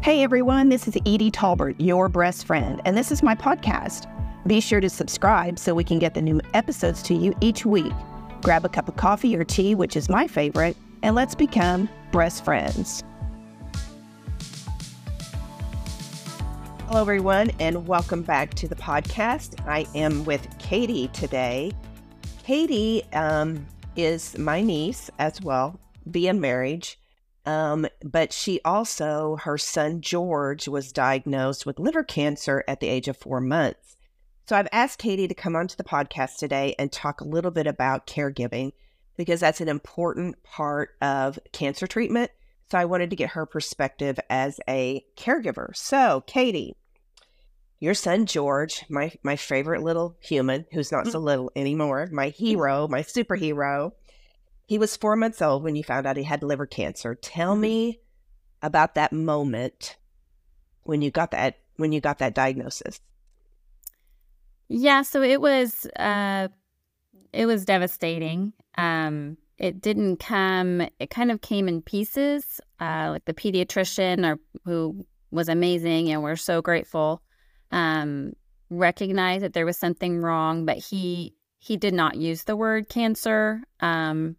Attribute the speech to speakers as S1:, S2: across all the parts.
S1: Hey everyone, this is Edie Talbert, your breast friend, and this is my podcast. Be sure to subscribe so we can get the new episodes to you each week. Grab a cup of coffee or tea, which is my favorite, and let's become breast friends. Hello, everyone, and welcome back to the podcast. I am with Catie today. Catie um, is my niece as well, via marriage. Um, but she also, her son George was diagnosed with liver cancer at the age of four months. So I've asked Catie to come onto the podcast today and talk a little bit about caregiving because that's an important part of cancer treatment. So I wanted to get her perspective as a caregiver. So, Catie, your son George, my my favorite little human who's not so little anymore, my hero, my superhero. He was 4 months old when you found out he had liver cancer. Tell me about that moment when you got that when you got that diagnosis.
S2: Yeah, so it was uh it was devastating. Um it didn't come it kind of came in pieces. Uh like the pediatrician or who was amazing and we're so grateful um, recognized that there was something wrong, but he he did not use the word cancer. Um,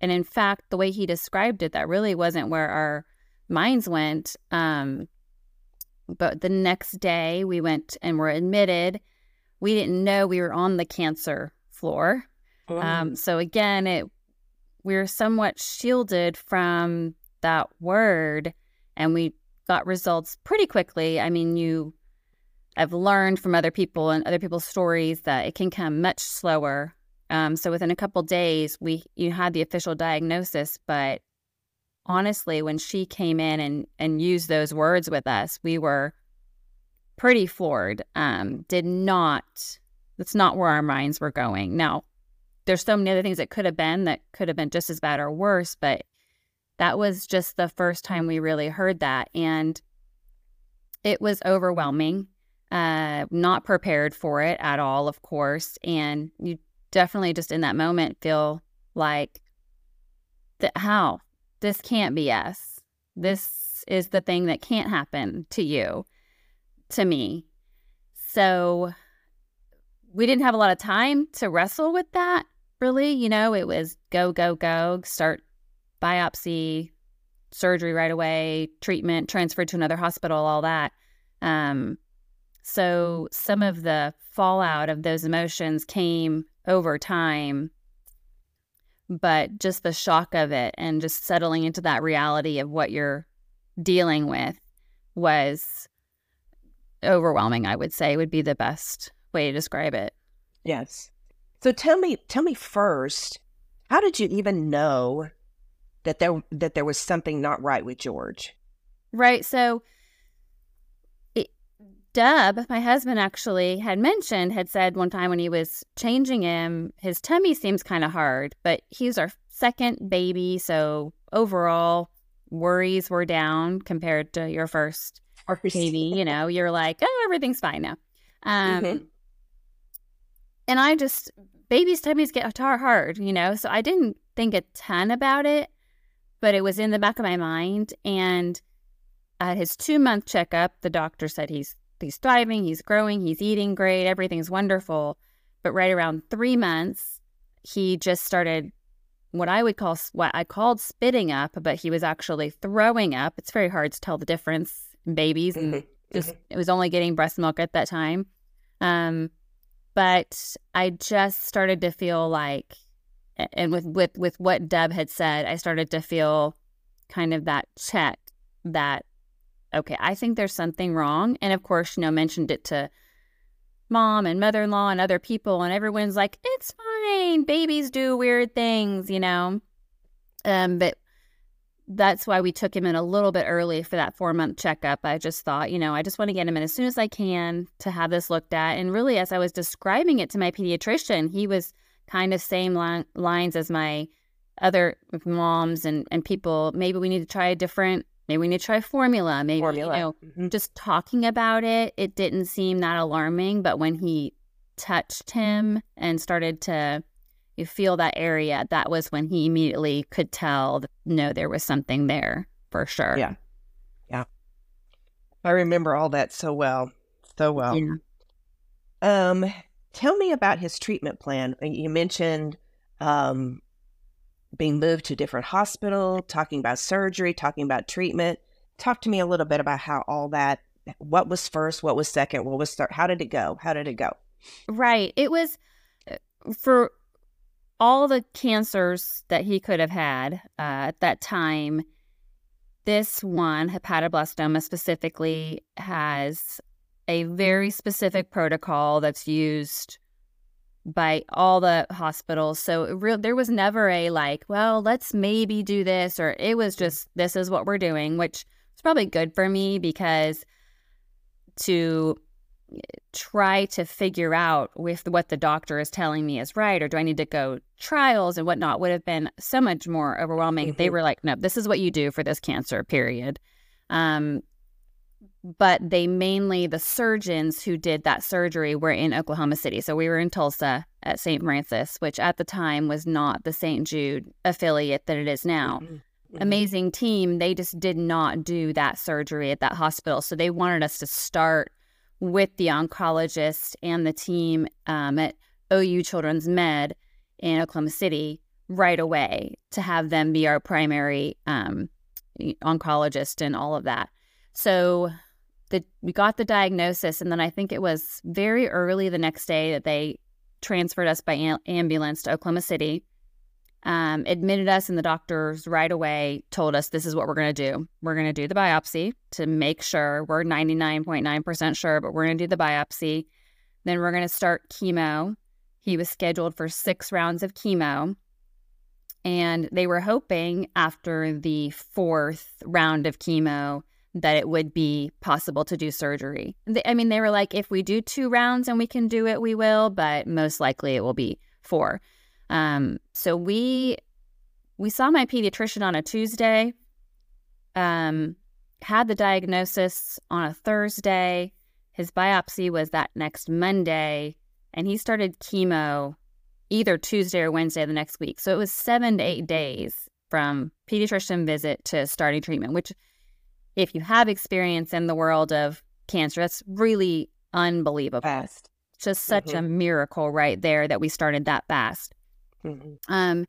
S2: and in fact, the way he described it, that really wasn't where our minds went. Um, but the next day, we went and were admitted. We didn't know we were on the cancer floor. Oh. Um, so again, it we were somewhat shielded from that word, and we got results pretty quickly. I mean, you I've learned from other people and other people's stories that it can come much slower. Um, so within a couple days, we you had the official diagnosis, but honestly, when she came in and and used those words with us, we were pretty floored. Um, did not. That's not where our minds were going. Now, there's so many other things that could have been that could have been just as bad or worse, but that was just the first time we really heard that, and it was overwhelming uh, not prepared for it at all, of course. And you definitely just in that moment feel like, that how? This can't be us. This is the thing that can't happen to you, to me. So we didn't have a lot of time to wrestle with that, really. You know, it was go, go, go, start biopsy, surgery right away, treatment, transferred to another hospital, all that. Um, so some of the fallout of those emotions came over time, but just the shock of it and just settling into that reality of what you're dealing with was overwhelming, I would say would be the best way to describe it.
S1: Yes. So tell me tell me first, how did you even know that there that there was something not right with George?
S2: Right. So Dub, my husband actually had mentioned, had said one time when he was changing him, his tummy seems kind of hard, but he's our second baby. So overall, worries were down compared to your first baby. You know, you're like, oh, everything's fine now. Um, mm-hmm. And I just, babies' tummies get hard, you know, so I didn't think a ton about it, but it was in the back of my mind. And at his two month checkup, the doctor said he's he's thriving, he's growing, he's eating great, everything's wonderful. But right around three months, he just started what I would call what I called spitting up, but he was actually throwing up. It's very hard to tell the difference in babies, and mm-hmm. just mm-hmm. it was only getting breast milk at that time. Um, but I just started to feel like, and with with with what Dub had said, I started to feel kind of that check that okay, I think there's something wrong. And of course, you know, mentioned it to mom and mother in law and other people, and everyone's like, it's fine. Babies do weird things, you know. Um, but that's why we took him in a little bit early for that four month checkup. I just thought, you know, I just want to get him in as soon as I can to have this looked at. And really, as I was describing it to my pediatrician, he was kind of same li- lines as my other moms and, and people. Maybe we need to try a different maybe we need to try formula. Maybe formula. you know, mm-hmm. just talking about it, it didn't seem that alarming. But when he touched him and started to you feel that area, that was when he immediately could tell no, there was something there for sure.
S1: Yeah. Yeah. I remember all that so well. So well.
S2: Yeah.
S1: Um, tell me about his treatment plan. You mentioned um, being moved to a different hospital, talking about surgery, talking about treatment. Talk to me a little bit about how all that, what was first, what was second, what was third, how did it go? How did it go?
S2: Right. It was uh, for all the cancers that he could have had uh, at that time. This one, hepatoblastoma specifically, has a very specific protocol that's used by all the hospitals. So real there was never a like, well, let's maybe do this, or it was just this is what we're doing, which is probably good for me because to try to figure out if what the doctor is telling me is right or do I need to go trials and whatnot would have been so much more overwhelming. They
S1: Mhm.
S2: were like, no, this is what you do for this cancer, period. Um, but they mainly, the surgeons who did that surgery were in Oklahoma City. So we were in Tulsa at St. Francis, which at the time was not the St. Jude affiliate that it is now
S1: Mhm. Mhm.
S2: amazing team. They just did not do that surgery at that hospital. So they wanted us to start with the oncologist and the team um, at OU Children's Med in Oklahoma City right away to have them be our primary um, oncologist and all of that. So the, we got the diagnosis, and then I think it was very early the next day that they transferred us by am- ambulance to Oklahoma City um, admitted us, and the doctors right away told us this is what we're going to do. We're going to do the biopsy to make sure we're 99.9% sure, but we're going to do the biopsy. Then we're going to start chemo. He was scheduled for six rounds of chemo. And they were hoping after the fourth round of chemo that it would be possible to do surgery. I mean, they were like, if we do two rounds and we can do it, we will, but most likely it will be four. Um, so we we saw my pediatrician on a Tuesday. Um, had the diagnosis on a Thursday. His biopsy was that next Monday, and he started chemo either Tuesday or Wednesday of the next week. So it was seven to eight days from pediatrician visit to starting treatment, which, if you have experience in the world of cancer, that's really unbelievable.
S1: Fast.
S2: Just such a miracle right there that we started that fast.
S1: Mhm.
S2: Um,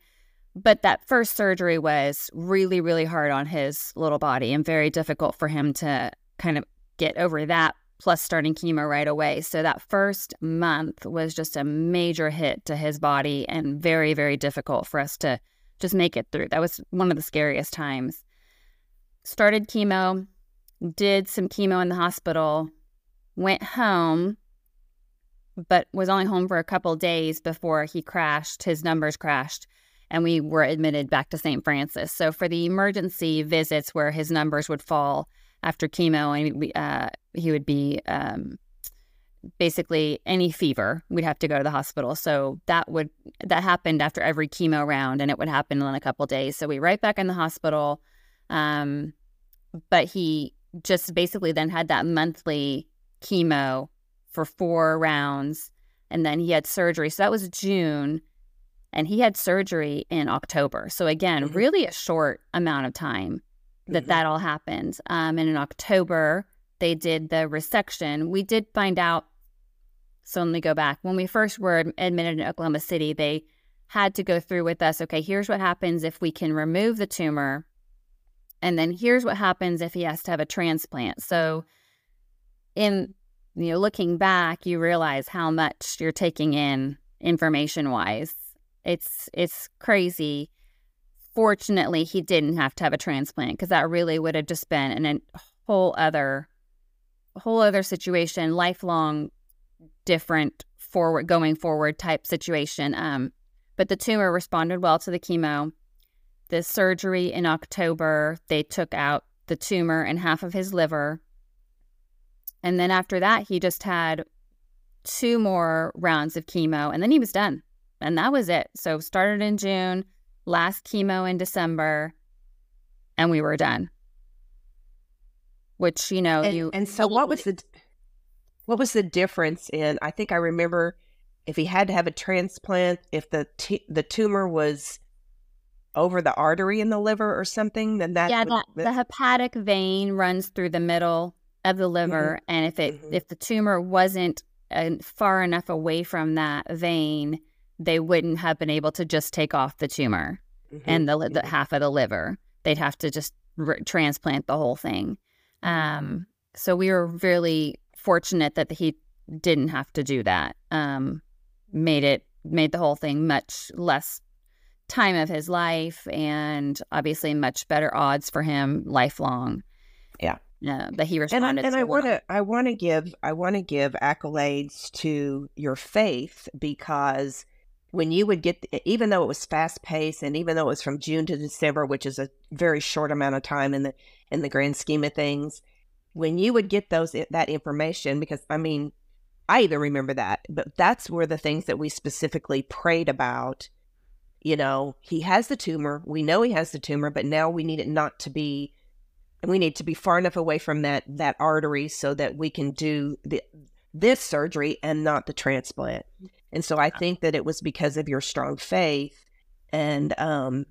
S2: but that first surgery was really, really hard on his little body and very difficult for him to kind of get over that, plus starting chemo right away. So that first month was just a major hit to his body and very, very difficult for us to just make it through. That was one of the scariest times. Started chemo, did some chemo in the hospital, went home but was only home for a couple days before he crashed. His numbers crashed, and we were admitted back to St. Francis. So for the emergency visits where his numbers would fall after chemo, and uh, he would be um, basically any fever, we'd have to go to the hospital. So that would that happened after every chemo round, and it would happen in a couple days. So we right back in the hospital. Um, but he just basically then had that monthly chemo for four rounds and then he had surgery. So that was june and he had surgery in october. So again
S1: Mhm.
S2: really a short amount of time that
S1: Mhm.
S2: that all happened. Um, and in october they did the resection. We did find out so let me go back. When we first were admitted in oklahoma city they had to go through with us okay here's what happens if we can remove the tumor and then here's what happens if he has to have a transplant. So in you know looking back you realize how much you're taking in information wise it's it's crazy. Fortunately he didn't have to have a transplant because that really would have just been an, a whole other whole other situation lifelong different forward going forward type situation. Um but the tumor responded well to the chemo the surgery in october they took out the tumor and half of his liver and then after that, he just had two more rounds of chemo and then he was done. And that was it. So started in June, last chemo in December, and we were done. Which, you know,
S1: And,
S2: you
S1: and so what was the what was the difference in I think I remember if he had to have a transplant if the t- the tumor was over the artery in the liver or something then that
S2: yeah,
S1: would-
S2: that, the hepatic vein runs through the middle of the liver, mm-hmm. and if it mm-hmm. if the tumor wasn't uh, far enough away from that vein, they wouldn't have been able to just take off the tumor mm-hmm. and the, the, mm-hmm. half of the liver. They'd have to just re- transplant the whole thing. Um, so we were really fortunate that he didn't have to do that. Um, made it made the whole thing much less time of his life and obviously much better odds for him lifelong.
S1: Yeah.
S2: Yeah, that he responded.
S1: And, I, and I
S2: want
S1: to I want to give I want to give accolades to your faith because when you would get even though it was fast paced and even though it was from June to December, which is a very short amount of time in the in the grand scheme of things, when you would get those that information because I mean I even remember that, but that's where the things that we specifically prayed about you know, he has the tumor. We know he has the tumor, but now we need it not to be we need to be far enough away from that that artery so that we can do the this surgery and not the transplant. And so I think that it was because of your strong faith and um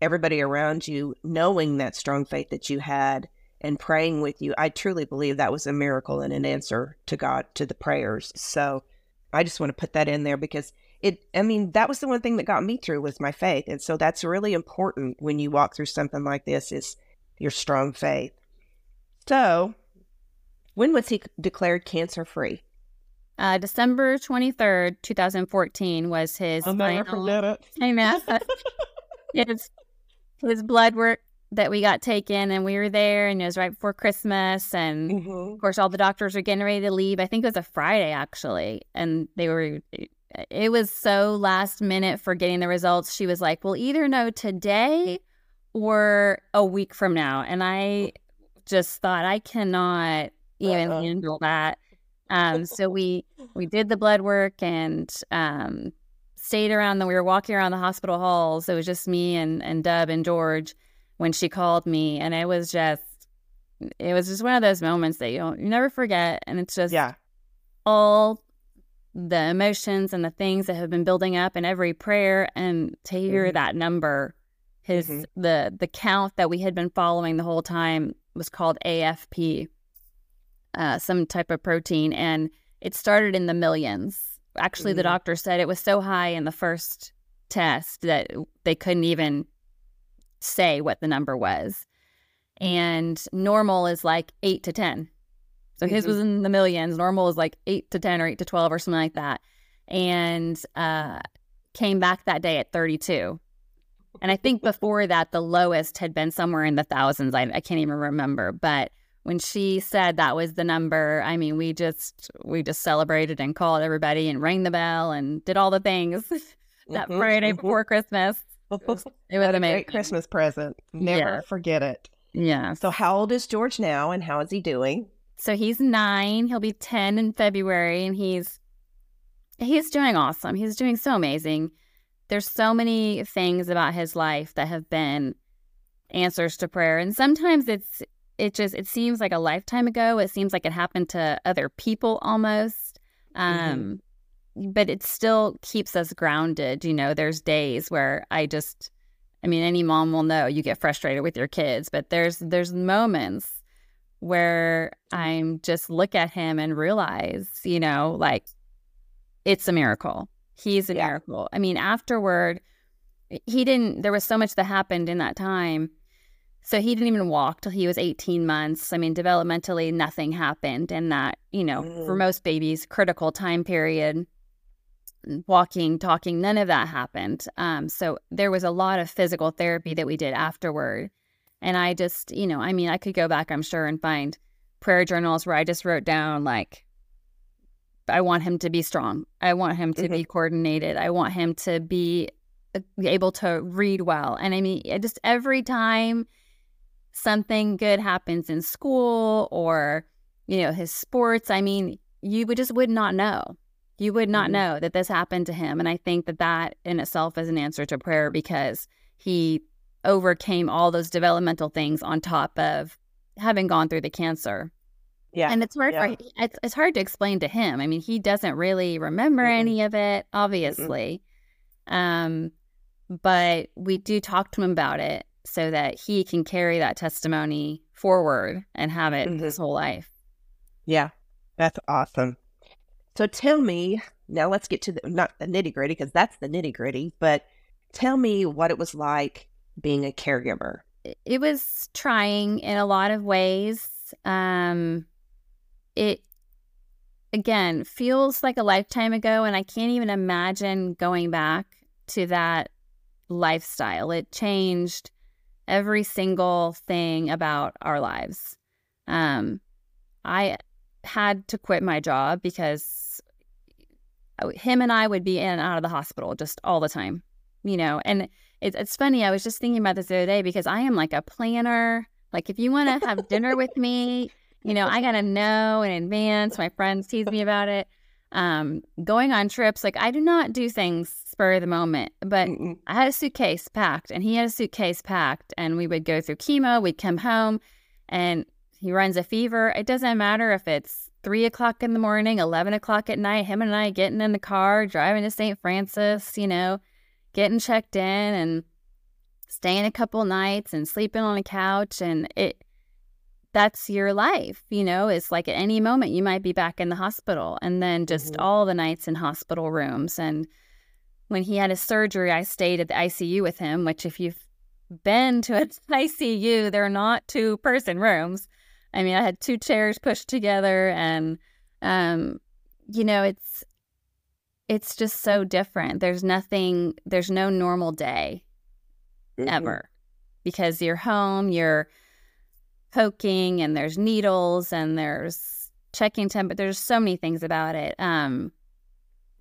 S1: everybody around you knowing that strong faith that you had and praying with you. I truly believe that was a miracle and an answer to God to the prayers. So I just want to put that in there because it i mean that was the one thing that got me through was my faith and so that's really important when you walk through something like this is your strong faith so when was he declared cancer free
S2: uh, December 23rd, 2014 was his
S1: I'll never forget it. I
S2: know. his, his blood work that we got taken and we were there and it was right before Christmas and mm-hmm. of course all the doctors were getting ready to leave. I think it was a Friday actually. And they were it was so last minute for getting the results. She was like, "We'll either know today or a week from now." And I just thought I cannot even uh-uh. handle that. Um, so we we did the blood work and um, stayed around. The, we were walking around the hospital halls. It was just me and and Dub and George when she called me, and it was just it was just one of those moments that you don't you never forget. And it's just
S1: yeah
S2: all the emotions and the things that have been building up in every prayer and to hear mm-hmm. that number his mm-hmm. the the count that we had been following the whole time was called AFP uh, some type of protein and it started in the millions actually mm-hmm. the doctor said it was so high in the first test that they couldn't even say what the number was and normal is like 8 to 10 so his was mm-hmm. in the millions. Normal is like eight to 10 or eight to 12 or something like that. And uh, came back that day at 32. And I think before that, the lowest had been somewhere in the thousands. I, I can't even remember. But when she said that was the number, I mean, we just we just celebrated and called everybody and rang the bell and did all the things that mm-hmm, Friday mm-hmm. before Christmas. It was, it was
S1: a great Christmas present. Never yeah. forget it.
S2: Yeah.
S1: So, how old is George now, and how is he doing?
S2: So he's nine. He'll be 10 in February, and he's he's doing awesome. He's doing so amazing. There's so many things about his life that have been answers to prayer. And sometimes it's it just it seems like a lifetime ago. It seems like it happened to other people almost. Um mm-hmm. but it still keeps us grounded. You know, there's days where I just I mean, any mom will know you get frustrated with your kids, but there's there's moments where I'm just look at him and realize, you know, like it's a miracle. He's a yeah. miracle. I mean, afterward, he didn't, there was so much that happened in that time. So he didn't even walk till he was 18 months. I mean, developmentally, nothing happened in that, you know, mm. for most babies, critical time period. Walking, talking, none of that happened. Um, so there was a lot of physical therapy that we did afterward. And I just, you know, I mean, I could go back, I'm sure, and find prayer journals where I just wrote down, like, I want him to be strong. I want him to mm-hmm. be coordinated. I want him to be uh, able to read well. And I mean, just every time something good happens in school or, you know, his sports, I mean, you would just would not know. You would not mm-hmm. know that this happened to him. And I think that that in itself is an answer to prayer because he overcame all those developmental things on top of having gone through the cancer.
S1: Yeah.
S2: And it's hard yeah. for it's, it's hard to explain to him. I mean, he doesn't really remember mm-hmm. any of it, obviously. Mm-hmm. Um but we do talk to him about it so that he can carry that testimony forward and have it mm-hmm. his whole life.
S1: Yeah, that's awesome. So tell me now. Let's get to the not the nitty gritty because that's the nitty gritty. But tell me what it was like being a caregiver.
S2: It was trying in a lot of ways. Um, it again feels like a lifetime ago, and I can't even imagine going back to that lifestyle. It changed every single thing about our lives. Um, I had to quit my job because him and I would be in and out of the hospital just all the time, you know. And it's it's funny. I was just thinking about this the other day because I am like a planner. Like if you want to have dinner with me, you know, I gotta know in advance. My friends tease me about it. Um, going on trips, like I do not do things spur of the moment, but Mm-mm. I had a suitcase packed and he had a suitcase packed, and we would go through chemo. We'd come home, and he runs a fever. It doesn't matter if it's three o'clock in the morning, 11 o'clock at night, him and I getting in the car, driving to St. Francis, you know, getting checked in and staying a couple nights and sleeping on a couch. And it, that's your life, you know, it's like at any moment you might be back in the hospital and then just mm-hmm. all the nights in hospital rooms. And when he had his surgery, I stayed at the ICU with him, which if you've been to an ICU, they're not two person rooms. I mean, I had two chairs pushed together and um you know, it's it's just so different. There's nothing there's no normal day mm-hmm. ever because you're home, you're poking and there's needles and there's checking temp there's so many things about it. Um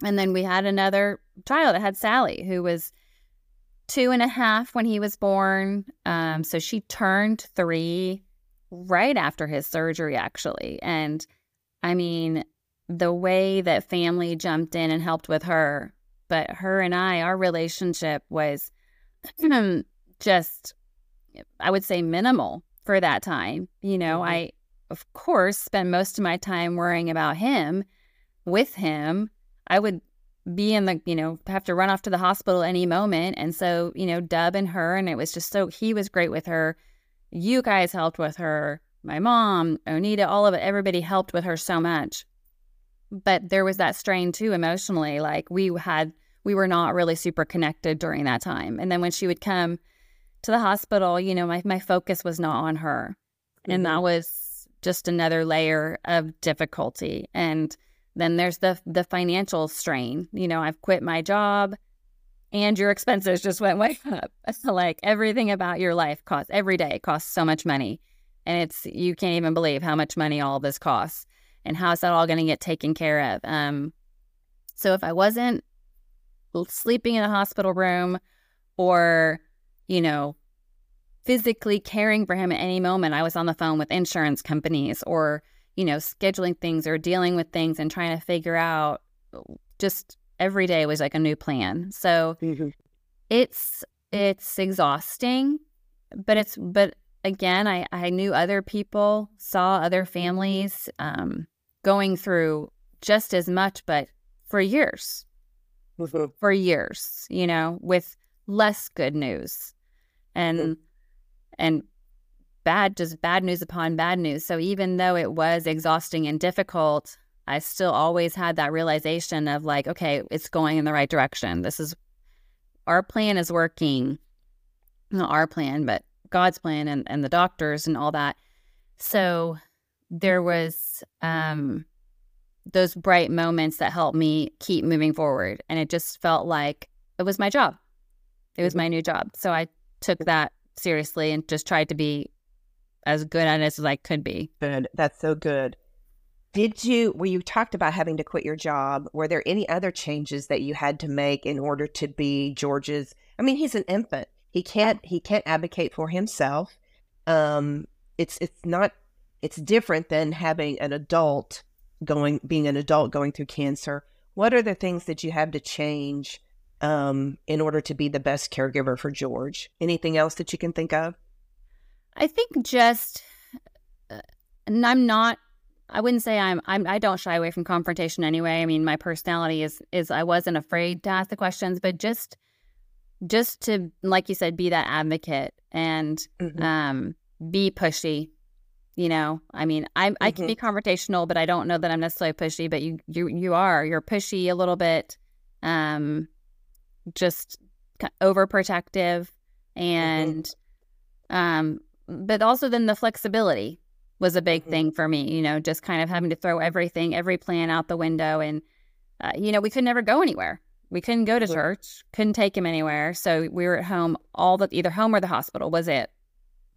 S2: and then we had another child that had Sally who was two and a half when he was born. Um, so she turned three right after his surgery, actually. And I mean, the way that family jumped in and helped with her, but her and I, our relationship was just, I would say, minimal for that time. You know, mm-hmm. I, of course, spent most of my time worrying about him with him. I would be in the, you know, have to run off to the hospital any moment. And so, you know, Dub and her, and it was just so, he was great with her you guys helped with her, my mom, Onita, all of it, everybody helped with her so much. But there was that strain too emotionally. Like we had, we were not really super connected during that time. And then when she would come to the hospital, you know, my, my focus was not on her. Mm-hmm. And that mm-hmm. was just another layer of difficulty. And then there's the the financial strain. You know, I've quit my job and your expenses just went way up. like everything about your life costs every day costs so much money. And it's you can't even believe how much money all this costs and how is that all going to get taken care of. Um, so if I wasn't sleeping in a hospital room or, you know, physically caring for him at any moment, I was on the phone with insurance companies or, you know, scheduling things or dealing with things and trying to figure out just every day was like a new plan. So mm-hmm. it's it's exhausting, but it's but again, I I knew other people, saw other families um, going through just as much, but for years, mm-hmm. for years, you know, with less good news, and mm-hmm. and bad just bad news upon bad news. So even though it was exhausting and difficult, I still always had that realization of like, okay, it's going in the right direction. This is our plan is working. Not our plan, but God's plan and, and the doctors and all that. So there was um, those bright moments that helped me keep moving forward. And it just felt like it was my job. It was mm-hmm. my new job. So I took that seriously and just tried to be as good at it as I could be.
S1: Good. That's so good. Did you, where you talked about having to quit your job, were there any other changes that you had to make in order to be George's? I mean, he's an infant. He can't, he can't advocate for himself. Um, it's, it's not, it's different than having an adult going, being an adult going through cancer. What are the things that you have to change um, in order to be the best caregiver for George? Anything else that you can think of?
S2: I think just, uh, and I'm not I wouldn't say I'm, I'm I don't shy away from confrontation anyway. I mean, my personality is is I wasn't afraid to ask the questions, but just just to like you said, be that advocate and mm-hmm. um, be pushy You know, I mean, I I can be
S1: Mm-hmm.
S2: confrontational, but I don't know that I'm necessarily pushy. But you you you are you're pushy a little bit, um, just overprotective,
S1: Mm-hmm.
S2: and um, but also then the flexibility was a big
S1: Mhm.
S2: thing for me. You know, just kind of having to throw everything, every plan out the window, and uh, you know, we could never go anywhere. We couldn't go to church, couldn't take him anywhere, so we were at home all the either home or the hospital was it.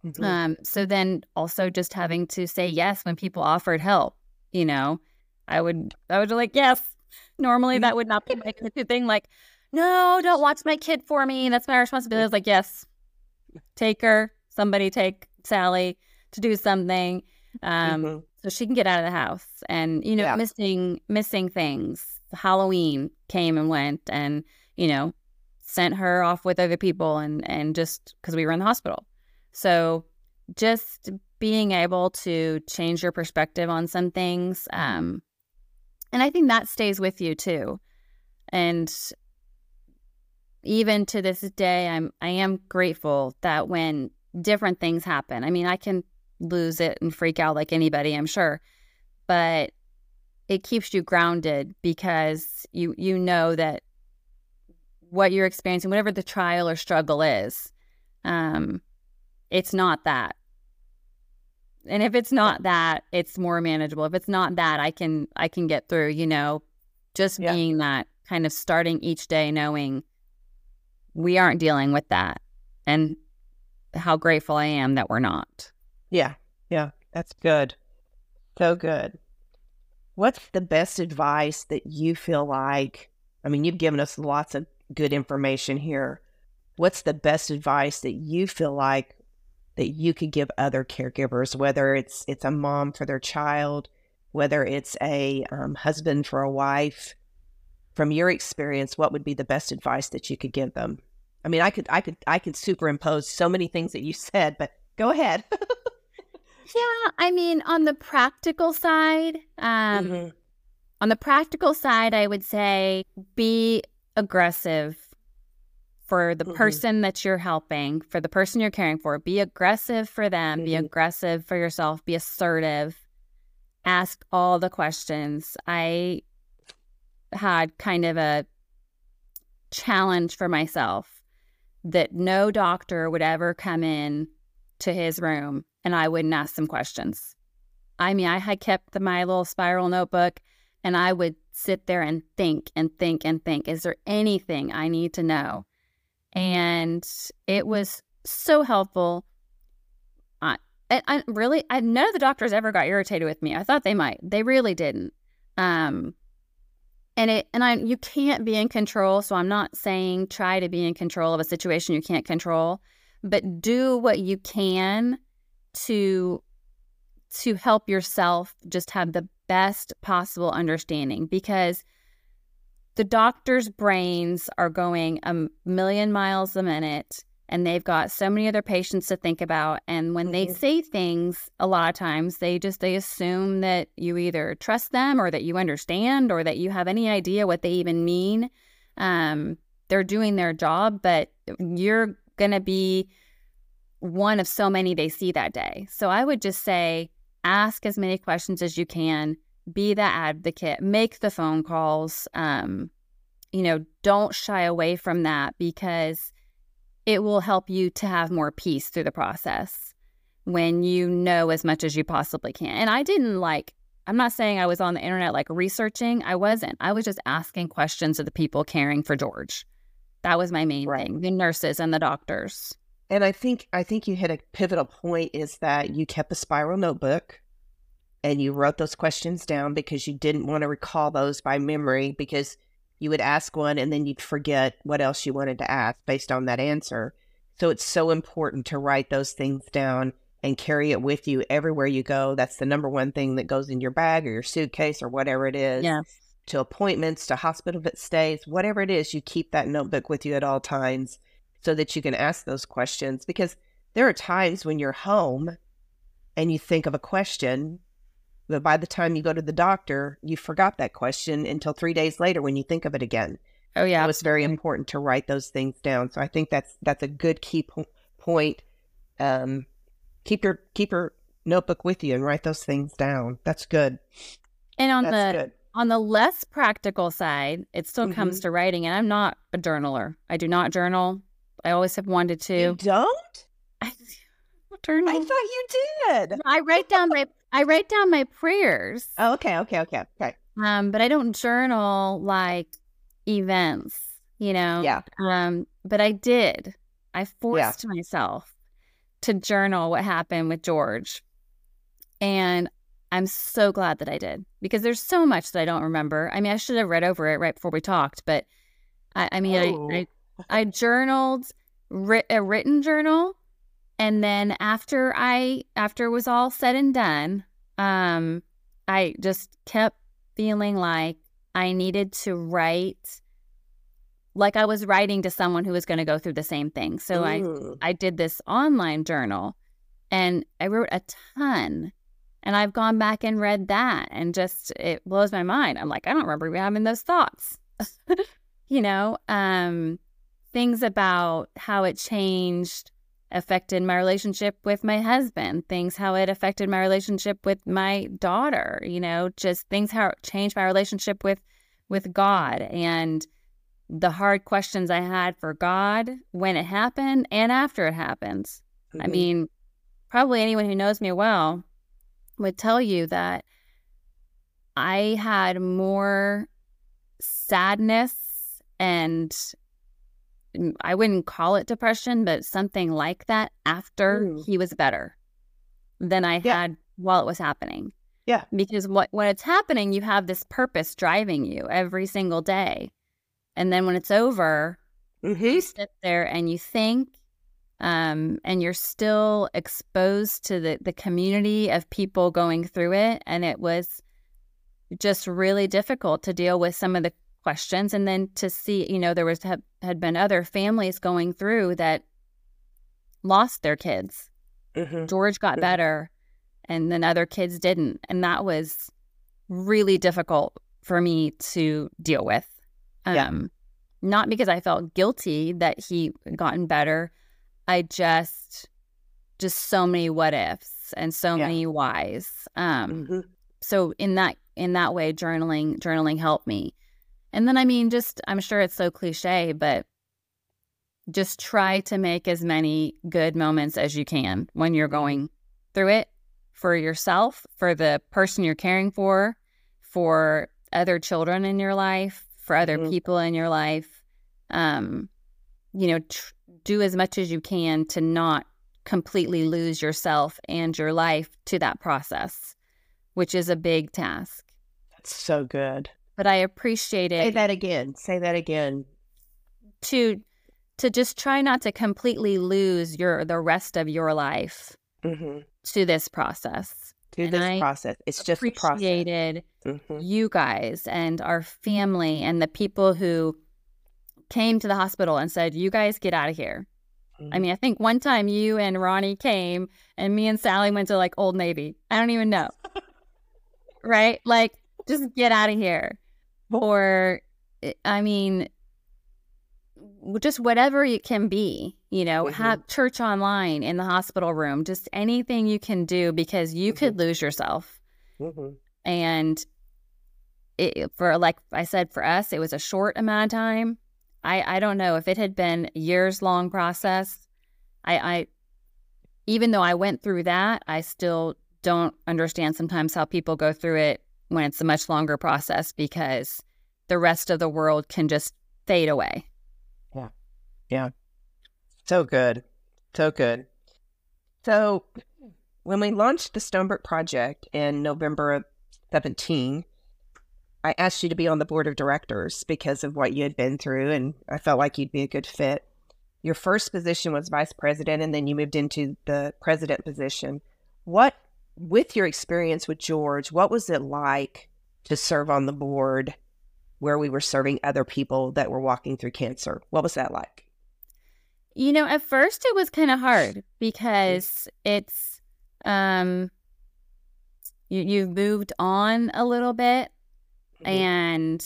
S1: Mhm.
S2: Um, so then also just having to say yes when people offered help, you know, I would I would be like, yes. Normally that would not be my go-to thing. Like, no, don't watch my kid for me. That's my responsibility. I was like, yes, take her. Somebody take Sally to do something. Um,
S1: Mhm.
S2: so she can get out of the house and you know
S1: Yeah.
S2: missing missing things halloween came and went and you know sent her off with other people and and just because we were in the hospital so just being able to change your perspective on some things um and i think that stays with you too and even to this day i'm i am grateful that when different things happen i mean i can lose it and freak out like anybody, I'm sure. But it keeps you grounded because you you know that what you're experiencing, whatever the trial or struggle is, um, it's not that. And if it's not that, it's more manageable. If it's not that, I can I can get through, you know, just
S1: Yeah.
S2: being that kind of starting each day knowing we aren't dealing with that and how grateful I am that we're not.
S1: Yeah, yeah, that's good. So good. What's the best advice that you feel like? I mean, you've given us lots of good information here. What's the best advice that you feel like that you could give other caregivers, whether it's it's a mom for their child, whether it's a um, husband for a wife? From your experience, what would be the best advice that you could give them? I mean, I could, I could, I could superimpose so many things that you said, but go ahead.
S2: Yeah, I mean, on the practical side, um,
S1: Mhm.
S2: on the practical side, I would say be aggressive for the
S1: Mhm.
S2: person that you're helping, for the person you're caring for. Be aggressive for them, be
S1: Mhm.
S2: aggressive for yourself, be assertive, ask all the questions. I had kind of a challenge for myself that no doctor would ever come in to his room and I wouldn't ask some questions. I mean, I had kept the, my little spiral notebook and I would sit there and think and think and think. Is there anything I need to know? And it was so helpful. I, I, I really, I, none of the doctors ever got irritated with me. I thought they might. They really didn't. Um, and it, and I, you can't be in control. So I'm not saying try to be in control of a situation you can't control, but do what you can to to help yourself just have the best possible understanding because the doctors' brains are going a million miles a minute and they've got so many other patients to think about and when they
S1: Mhm.
S2: say things a lot of times they just they assume that you either trust them or that you understand or that you have any idea what they even mean um, they're doing their job but you're going to be one of so many they see that day. So I would just say ask as many questions as you can, be the advocate, make the phone calls. Um, you know, don't shy away from that because it will help you to have more peace through the process when you know as much as you possibly can. And I didn't like, I'm not saying I was on the internet like researching. I wasn't. I was just asking questions of the people caring for George. That was my main
S1: Right.
S2: thing the nurses and the doctors.
S1: And I think I think you hit a pivotal point is that you kept a spiral notebook and you wrote those questions down because you didn't want to recall those by memory because you would ask one and then you'd forget what else you wanted to ask based on that answer. So it's so important to write those things down and carry it with you everywhere you go. That's the number one thing that goes in your bag or your suitcase or whatever it is.
S2: Yeah.
S1: To appointments, to hospital stays, whatever it is, you keep that notebook with you at all times so that you can ask those questions because there are times when you're home and you think of a question but by the time you go to the doctor you forgot that question until three days later when you think of it again
S2: Oh, yeah.
S1: so it's very important to write those things down so i think that's that's a good key po- point um keep your keep your notebook with you and write those things down. That's good.
S2: And on
S1: That's
S2: the
S1: good.
S2: on the less practical side, it still
S1: Mm-hmm.
S2: comes to writing, and I'm not a journaler. I do not journal. I always have wanted to.
S1: You don't?
S2: I journal.
S1: I thought you did.
S2: I write down my I write down my prayers.
S1: Oh, okay, okay, okay, okay.
S2: Um, but I don't journal like events, you know.
S1: Yeah.
S2: Um, but I did. I forced myself to journal what happened with George. And I'm so glad that I did because there's so much that I don't remember. I mean, I should have read over it right before we talked, but I, I mean,
S1: Oh.
S2: I, I I journaled writ- a written journal, and then after I after it was all said and done, um, I just kept feeling like I needed to write, like I was writing to someone who was going to go through the same thing. So I
S1: Mm.
S2: I did this online journal, and I wrote a ton. And I've gone back and read that, and just it blows my mind. I'm like, I don't remember having those thoughts. you know, um, things about how it changed affected my relationship with my husband, things how it affected my relationship with my daughter, you know, just things how it changed my relationship with with God and the hard questions I had for God when it happened and after it happened. I
S1: Mhm.
S2: mean, probably anyone who knows me well would tell you that I had more sadness and I wouldn't call it depression, but something like that after he was better than I
S1: Yeah.
S2: had while it was happening.
S1: Yeah.
S2: Because what when it's happening, you have this purpose driving you every single day. And then when it's over, you
S1: Mhm.
S2: sit there and you think um, and you're still exposed to the, the community of people going through it and it was just really difficult to deal with some of the questions and then to see you know there was had, had been other families going through that lost their kids
S1: Mhm.
S2: george got
S1: Mhm.
S2: better and then other kids didn't and that was really difficult for me to deal with
S1: Yeah.
S2: um not because i felt guilty that he gotten better i just just so many what ifs and so
S1: Yeah.
S2: many whys um
S1: Mhm.
S2: so in that in that way journaling journaling helped me and then i mean just i'm sure it's so cliche but just try to make as many good moments as you can when you're going through it for yourself for the person you're caring for for other children in your life for other
S1: Mhm.
S2: people in your life um you know tr- do as much as you can to not completely lose yourself and your life to that process which is a big task.
S1: That's so good.
S2: But I appreciate it.
S1: Say that again. Say that again.
S2: to to just try not to completely lose your the rest of your life
S1: hmm
S2: to this process.
S1: To
S2: And
S1: this
S2: I
S1: process. It's just a process.
S2: Appreciated
S1: hmm
S2: you guys and our family and the people who came to the hospital and said, "You guys get out of here." I mean, I think one time you and Ronnie came and me and Sally went to like Old Navy. I don't even know. right? Like, just get out of here. Or, eh, I mean, just whatever it can be, you know,
S1: Mhm.
S2: have church online in the hospital room, just anything you can do because you could lose yourself.
S1: hmm
S2: And it, for, like I said, for us, it was a short amount of time. I, I don't know if it had been years long process. I, I even though I went through that, I still don't understand sometimes how people go through it when it's a much longer process because the rest of the world can just fade away. Yeah. Yeah.
S1: So good. So good. So when we launched the Stonebrook Project in November of 17, I asked you to be on the board of directors because of what you had been through, and I felt like you'd be a good fit. Your first position was vice president, and then you moved into the president position. What, with your experience with George, what was it like to serve on the board where we were serving other people that were walking through cancer? What was that like?
S2: You know, at first it was kind of hard because it's um you you've moved on a little bit and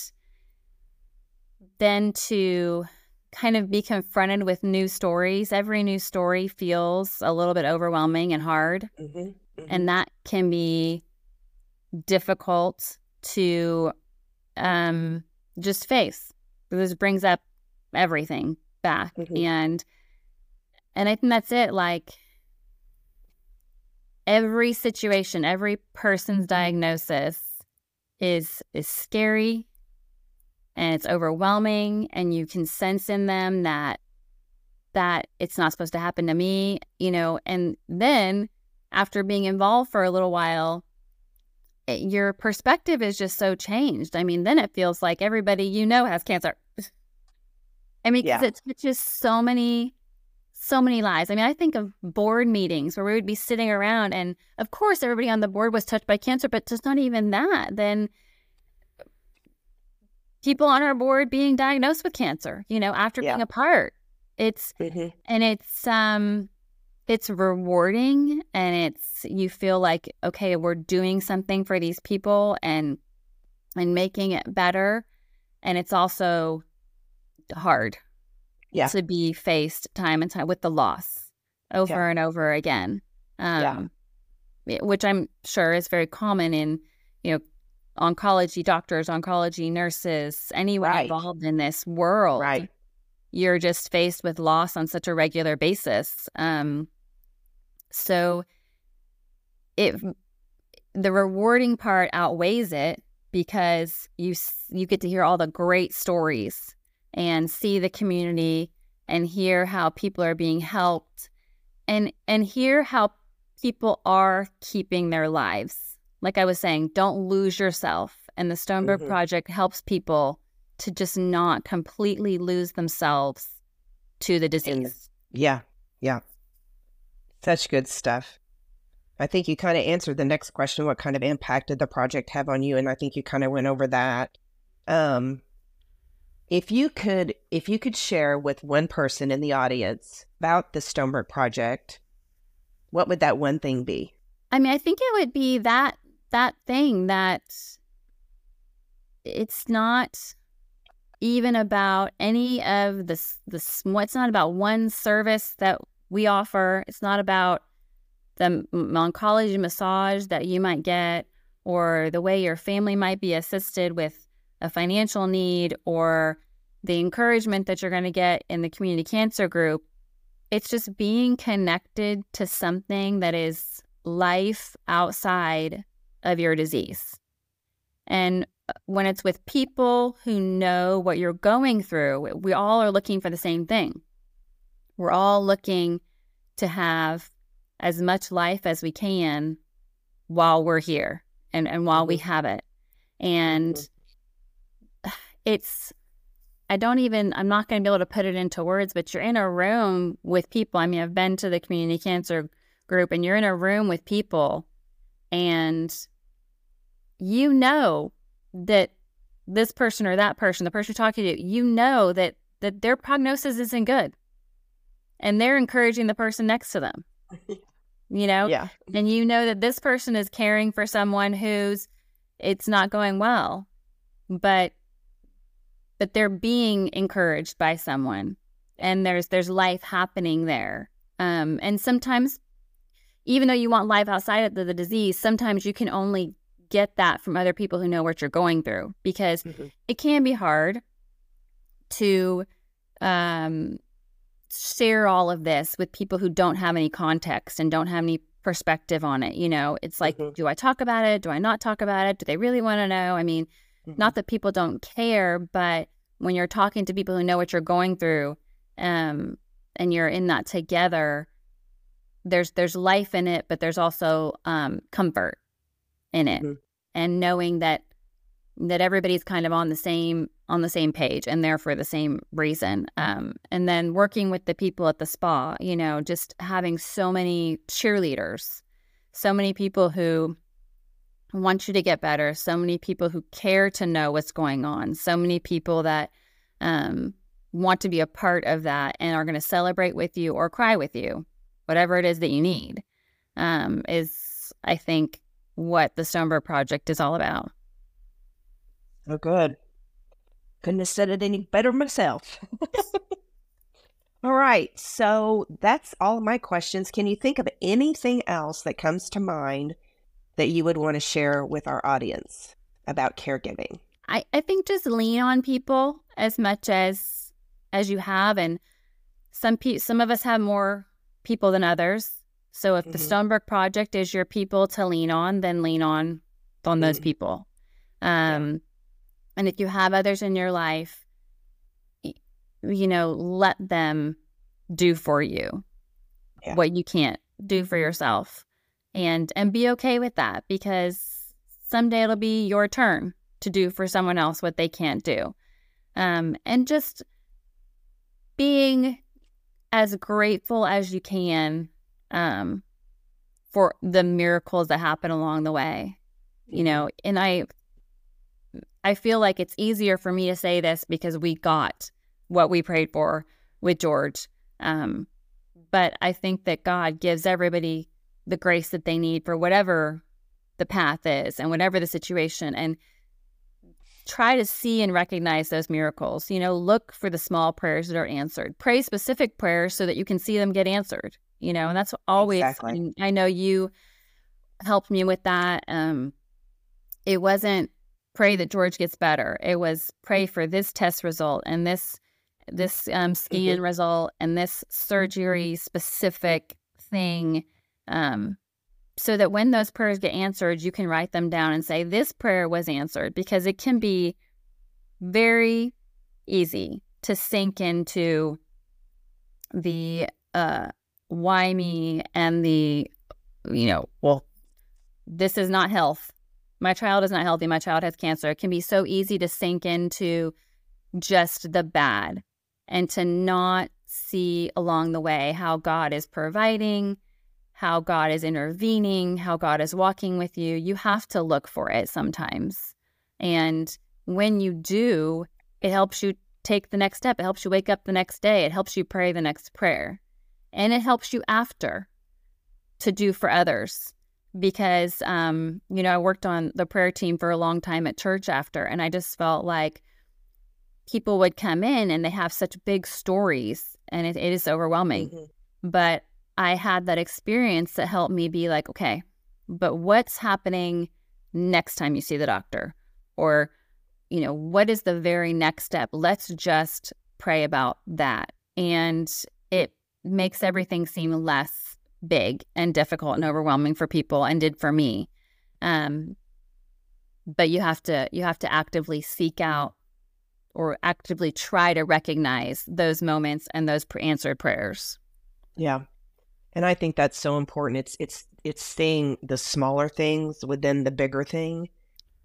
S2: then to kind of be confronted with new stories. Every new story feels a little bit overwhelming and hard.
S1: hmm
S2: mm-hmm. and that can be difficult to um, just face. This brings up everything back, mm-hmm. and and I think that's it. Like every situation, every person's diagnosis is is scary and it's overwhelming and you can sense in them that that it's not supposed to happen to me, you know, and then after being involved for a little while, it, your perspective is just so changed. I mean, then it feels like everybody you know has cancer. I mean, because yeah. it touches so many so many lives. I mean, I think of board meetings where we would be sitting around, and of course, everybody on the board was touched by cancer, but just not even that. Then people on our board being diagnosed with cancer, you know, after yeah. being apart. It's mm-hmm. and it's um it's rewarding and it's you feel like okay, we're doing something for these people and and making it better. And it's also hard
S1: yeah.
S2: to be faced time and time with the loss over yeah. and over again. Um, yeah. Which I'm sure is very common in, you know, oncology doctors, oncology nurses, anyone right. involved in this world.
S1: Right.
S2: You're just faced with loss on such a regular basis. Um, so it the rewarding part outweighs it because you you get to hear all the great stories and see the community and hear how people are being helped and and hear how people are keeping their lives. Like I was saying, don't lose yourself. And the Stonebrook mm-hmm. Project helps people to just not completely lose themselves to the disease.
S1: Yeah. Yeah. Such good stuff. I think you kind of answered the next question what kind of impact did the project have on you? And I think you kind of went over that. Um, if you could if you could share with one person in the audience about the Stonebrook project, what would that one thing be?
S2: I mean, I think it would be that that thing that it's not even about any of this this it's not about one service that we offer. It's not about the oncology massage that you might get or the way your family might be assisted with a financial need or the encouragement that you're going to get in the community cancer group, it's just being connected to something that is life outside of your disease. And uh, when it's with people who know what you're going through, we all are looking for the same thing. We're all looking to have as much life as we can while we're here and, and while we mm-hmm. have it. And mm-hmm it's I don't even, I'm not going to be able to put it into words, but you're in a room with people. I mean, I've been to the community cancer group and you're in a room with people and you know that this person or that person, the person you're talking to, you know that, that their prognosis isn't good and they're encouraging the person next to them, you know?
S1: Yeah.
S2: And you know that this person is caring for someone who's, it's not going well, but but they're being encouraged by someone and there's there's life happening there um, and sometimes even though you want life outside of the, the, disease sometimes you can only get that from other people who know what you're going through because mm-hmm. it can be hard to um, share all of this with people who don't have any context and don't have any perspective on it you know it's like mm-hmm. do i talk about it do i not talk about it do they really want to know i mean Mm-hmm. Not that people don't care, but when you're talking to people who know what you're going through, um, and you're in that together, there's there's life in it, but there's also um, comfort in it, mm-hmm. and knowing that that everybody's kind of on the same on the same page and there for the same reason. Um, and then working with the people at the spa, you know, just having so many cheerleaders, so many people who want you to get better, so many people who care to know what's going on, so many people that um, want to be a part of that and are going to celebrate with you or cry with you, whatever it is that you need, um, is, I think, what the Stonebrook Project is all about.
S1: Oh, good. Couldn't have said it any better myself. All right. So that's all of my questions. Can you think of anything else that comes to mind that you would want to share with our audience about caregiving?
S2: I, I think just lean on people as much as as you have and some pe- some of us have more people than others. So if mm-hmm. the Stonebrook project is your people to lean on, then lean on on those mm-hmm. people. Um yeah. And if you have others in your life you know, let them do for you yeah. what you can't do for yourself. And and be okay with that because someday it'll be your turn to do for someone else what they can't do. Um, and just being as grateful as you can um, for the miracles that happen along the way. You know, and I I feel like it's easier for me to say this because we got what we prayed for with George. Um, but I think that God gives everybody the grace that they need for whatever the path is and whatever the situation. And try to see and recognize those miracles. You know, look for the small prayers that are answered. Pray specific prayers so that you can see them get answered. You know, and that's always. Exactly. I know you helped me with that. Um, it wasn't pray that George gets better. It was pray for this test result and this this um, scan mm-hmm. result and this surgery specific thing um, so that when those prayers get answered, you can write them down and say, This prayer was answered because it can be very easy to sink into the uh, why me and the, you know, well, this is not health. My child is not healthy. My child has cancer. It can be so easy to sink into just the bad and to not see along the way how God is providing, how God is intervening, how God is walking with you. You have to look for it sometimes. And when you do, it helps you take the next step. It helps you wake up the next day. It helps you pray the next prayer. And it helps you after to do for others. Because, um, you know, I worked on the prayer team for a long time at church after, and I just felt like people would come in and they have such big stories and it, it is overwhelming. Mm-hmm. But I had that experience that helped me be like, okay, but what's happening next time you see the doctor? Or, you know, what is the very next step? Let's just pray about that. And it makes everything seem less big and difficult and overwhelming for people and did for me. Um, but you have to you have to actively seek out or actively try to recognize those moments and those answered prayers.
S1: Yeah. And I think that's so important. It's it's it's seeing the smaller things within the bigger thing.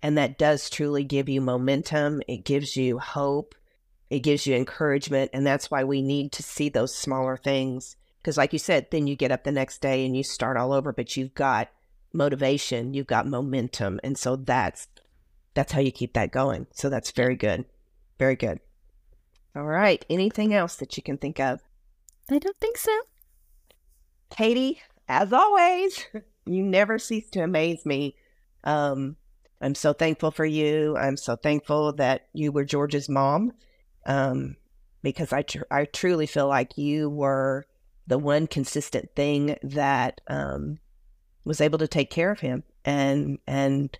S1: And that does truly give you momentum. It gives you hope. It gives you encouragement. And that's why we need to see those smaller things. Because like you said, then you get up the next day and you start all over, but you've got motivation, you've got momentum. And so that's that's how you keep that going. So that's very good. Very good. All right. Anything else that you can think of?
S2: I don't think so.
S1: Catie, as always, you never cease to amaze me. Um, I'm so thankful for you. I'm so thankful that you were George's mom um, because I, tr- I truly feel like you were the one consistent thing that um, was able to take care of him and and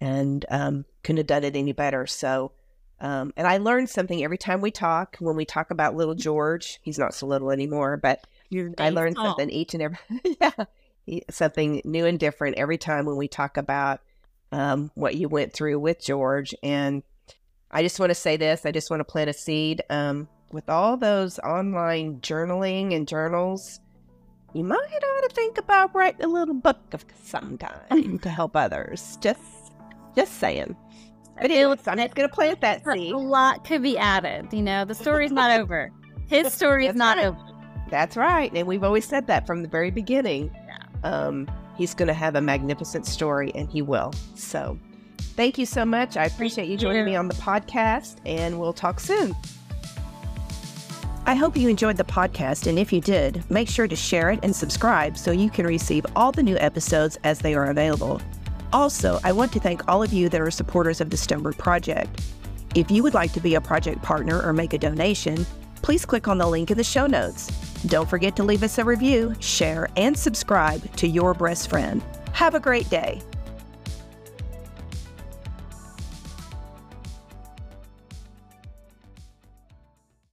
S1: and um, couldn't have done it any better. So um, and I learned something every time we talk. When we talk about little George, he's not so little anymore, but I learned something each and every yeah, something new and different every time when we talk about um, what you went through with George. And I just want to say this. I just want to plant a seed. Um, with all those online journaling and journals, you might ought to think about writing a little book of some kind to help others. Just, just saying. But anyway, I'm just going to plant that seed.
S2: A lot could be added. You know, the story's not over. His story is not
S1: right.
S2: over.
S1: That's right. And we've always said that from the very beginning. Yeah. Um, he's going to have a magnificent story, and he will. So thank you so much. I appreciate you joining me on the podcast, and we'll talk soon. I hope you enjoyed the podcast, and if you did, make sure to share it and subscribe so you can receive all the new episodes as they are available. Also, I want to thank all of you that are supporters of the Stonebrook Project. If you would like to be a project partner or make a donation, please click on the link in the show notes. Don't forget to leave us a review, share, and subscribe to Your Breast Friend. Have a great day.